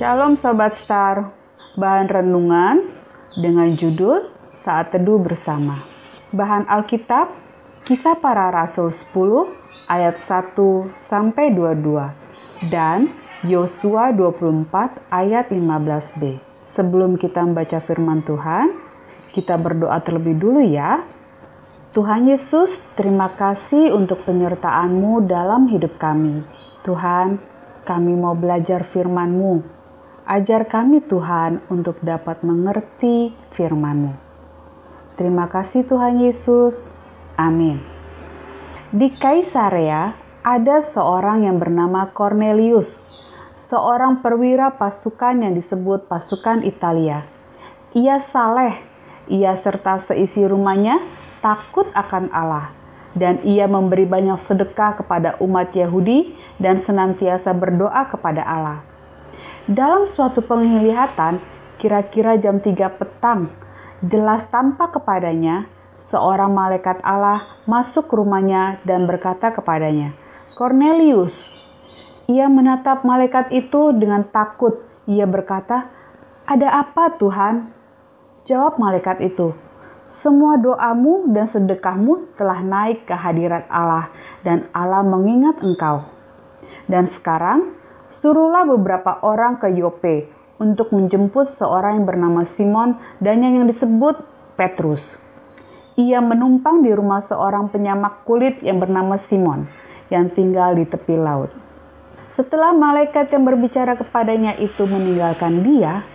Shalom Sobat Star, bahan renungan dengan judul Saat Teduh Bersama. Bahan Alkitab, Kisah Para Rasul 10 ayat 1 sampai 22 dan Yosua 24 ayat 15b. Sebelum kita membaca firman Tuhan, kita berdoa terlebih dulu ya. Tuhan Yesus, terima kasih untuk penyertaan-Mu dalam hidup kami. Tuhan, kami mau belajar firman-Mu. Ajar kami Tuhan untuk dapat mengerti firman-Mu. Terima kasih Tuhan Yesus. Amin. Di Kaisarea ada seorang yang bernama Cornelius, seorang perwira pasukan yang disebut pasukan Italia. Ia saleh, ia serta seisi rumahnya takut akan Allah, dan ia memberi banyak sedekah kepada umat Yahudi dan senantiasa berdoa kepada Allah. Dalam suatu penglihatan, kira-kira jam 3 petang, jelas tampak kepadanya seorang malaikat Allah masuk ke rumahnya dan berkata kepadanya, Cornelius. Ia menatap malaikat itu dengan takut. Ia berkata, "Ada apa, Tuhan?" Jawab malaikat itu, "Semua doamu dan sedekahmu telah naik ke hadirat Allah, dan Allah mengingat engkau." Dan sekarang, suruhlah beberapa orang ke Yope untuk menjemput seorang yang bernama Simon dan yang disebut Petrus. Ia menumpang di rumah seorang penyamak kulit yang bernama Simon yang tinggal di tepi laut. Setelah malaikat yang berbicara kepadanya itu meninggalkan dia,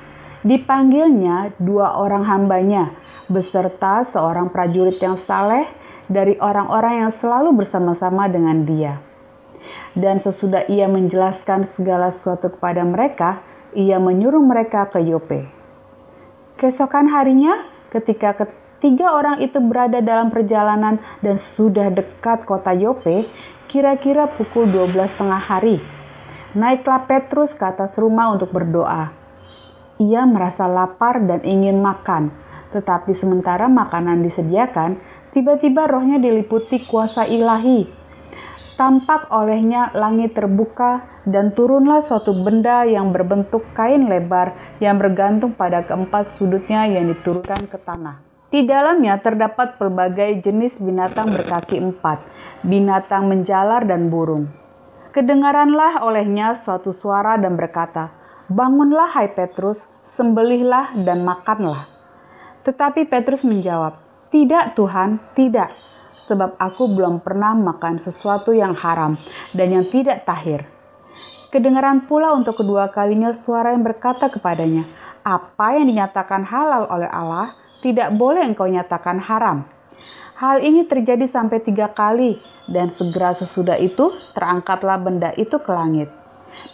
dipanggilnya dua orang hambanya beserta seorang prajurit yang saleh dari orang-orang yang selalu bersama-sama dengan dia. Dan sesudah ia menjelaskan segala sesuatu kepada mereka, ia menyuruh mereka ke Yope. Keesokan harinya, ketika ketiga orang itu berada dalam perjalanan dan sudah dekat kota Yope, kira-kira pukul 12 tengah hari, naiklah Petrus ke atas rumah untuk berdoa. Ia merasa lapar dan ingin makan, tetapi sementara makanan disediakan, tiba-tiba rohnya diliputi kuasa ilahi tampak olehnya langit terbuka dan turunlah suatu benda yang berbentuk kain lebar yang bergantung pada keempat sudutnya yang diturunkan ke tanah. Di dalamnya terdapat berbagai jenis binatang berkaki empat, binatang menjalar dan burung. Kedengaranlah olehnya suatu suara dan berkata, Bangunlah hai Petrus, sembelihlah dan makanlah. Tetapi Petrus menjawab, Tidak Tuhan, tidak sebab aku belum pernah makan sesuatu yang haram dan yang tidak tahir. Kedengaran pula untuk kedua kalinya suara yang berkata kepadanya, apa yang dinyatakan halal oleh Allah, tidak boleh engkau nyatakan haram. Hal ini terjadi sampai tiga kali, dan segera sesudah itu terangkatlah benda itu ke langit.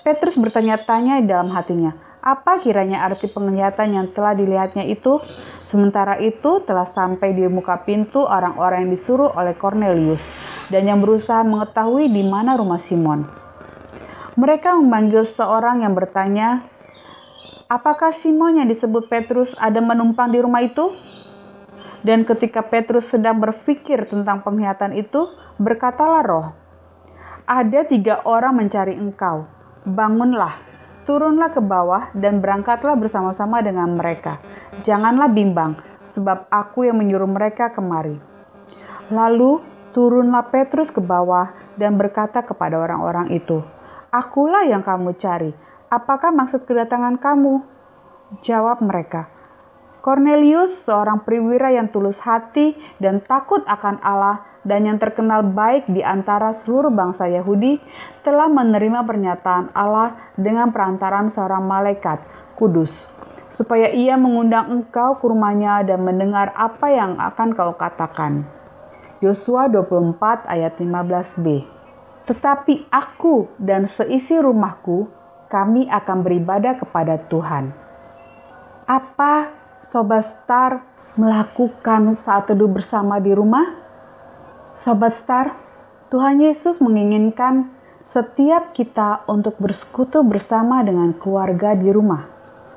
Petrus bertanya-tanya dalam hatinya, apa kiranya arti penglihatan yang telah dilihatnya itu? Sementara itu telah sampai di muka pintu orang-orang yang disuruh oleh Cornelius dan yang berusaha mengetahui di mana rumah Simon. Mereka memanggil seorang yang bertanya, Apakah Simon yang disebut Petrus ada menumpang di rumah itu? Dan ketika Petrus sedang berpikir tentang penglihatan itu, berkatalah roh, Ada tiga orang mencari engkau, bangunlah, turunlah ke bawah dan berangkatlah bersama-sama dengan mereka. Janganlah bimbang, sebab aku yang menyuruh mereka kemari. Lalu turunlah Petrus ke bawah dan berkata kepada orang-orang itu, Akulah yang kamu cari. Apakah maksud kedatangan kamu? Jawab mereka, Cornelius, seorang perwira yang tulus hati dan takut akan Allah, dan yang terkenal baik di antara seluruh bangsa Yahudi telah menerima pernyataan Allah dengan perantaran seorang malaikat kudus supaya ia mengundang engkau ke rumahnya dan mendengar apa yang akan kau katakan. Yosua 24 ayat 15b. Tetapi aku dan seisi rumahku kami akan beribadah kepada Tuhan. Apa Sobat Star melakukan saat teduh bersama di rumah? Sobat Star, Tuhan Yesus menginginkan setiap kita untuk bersekutu bersama dengan keluarga di rumah,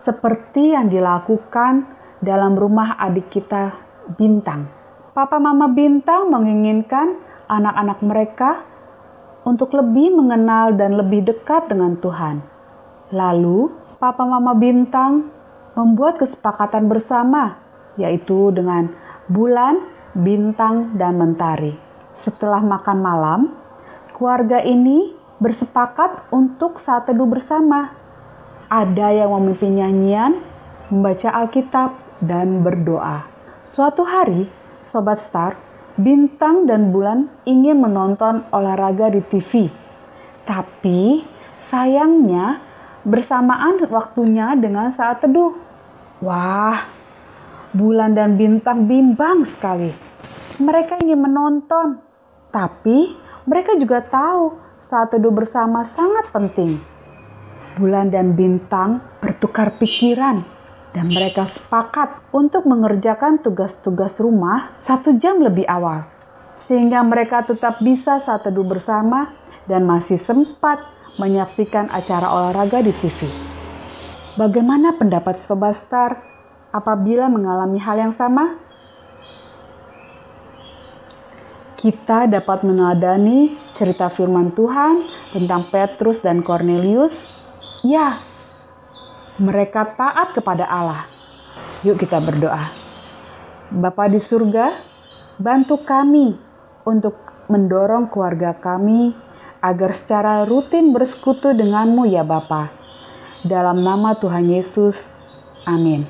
seperti yang dilakukan dalam rumah adik kita Bintang. Papa Mama Bintang menginginkan anak-anak mereka untuk lebih mengenal dan lebih dekat dengan Tuhan. Lalu, Papa Mama Bintang membuat kesepakatan bersama, yaitu dengan bulan, bintang, dan mentari. Setelah makan malam, keluarga ini bersepakat untuk saat teduh bersama. Ada yang memimpin nyanyian, membaca Alkitab, dan berdoa. Suatu hari, Sobat Star, Bintang dan Bulan ingin menonton olahraga di TV. Tapi sayangnya bersamaan waktunya dengan saat teduh. Wah, Bulan dan Bintang bimbang sekali. Mereka ingin menonton, tapi mereka juga tahu saat teduh bersama sangat penting. Bulan dan bintang bertukar pikiran, dan mereka sepakat untuk mengerjakan tugas-tugas rumah satu jam lebih awal, sehingga mereka tetap bisa saat teduh bersama dan masih sempat menyaksikan acara olahraga di TV. Bagaimana pendapat Sobat Star apabila mengalami hal yang sama? kita dapat meneladani cerita firman Tuhan tentang Petrus dan Cornelius. Ya, mereka taat kepada Allah. Yuk kita berdoa. Bapa di surga, bantu kami untuk mendorong keluarga kami agar secara rutin bersekutu denganmu ya Bapa. Dalam nama Tuhan Yesus, amin.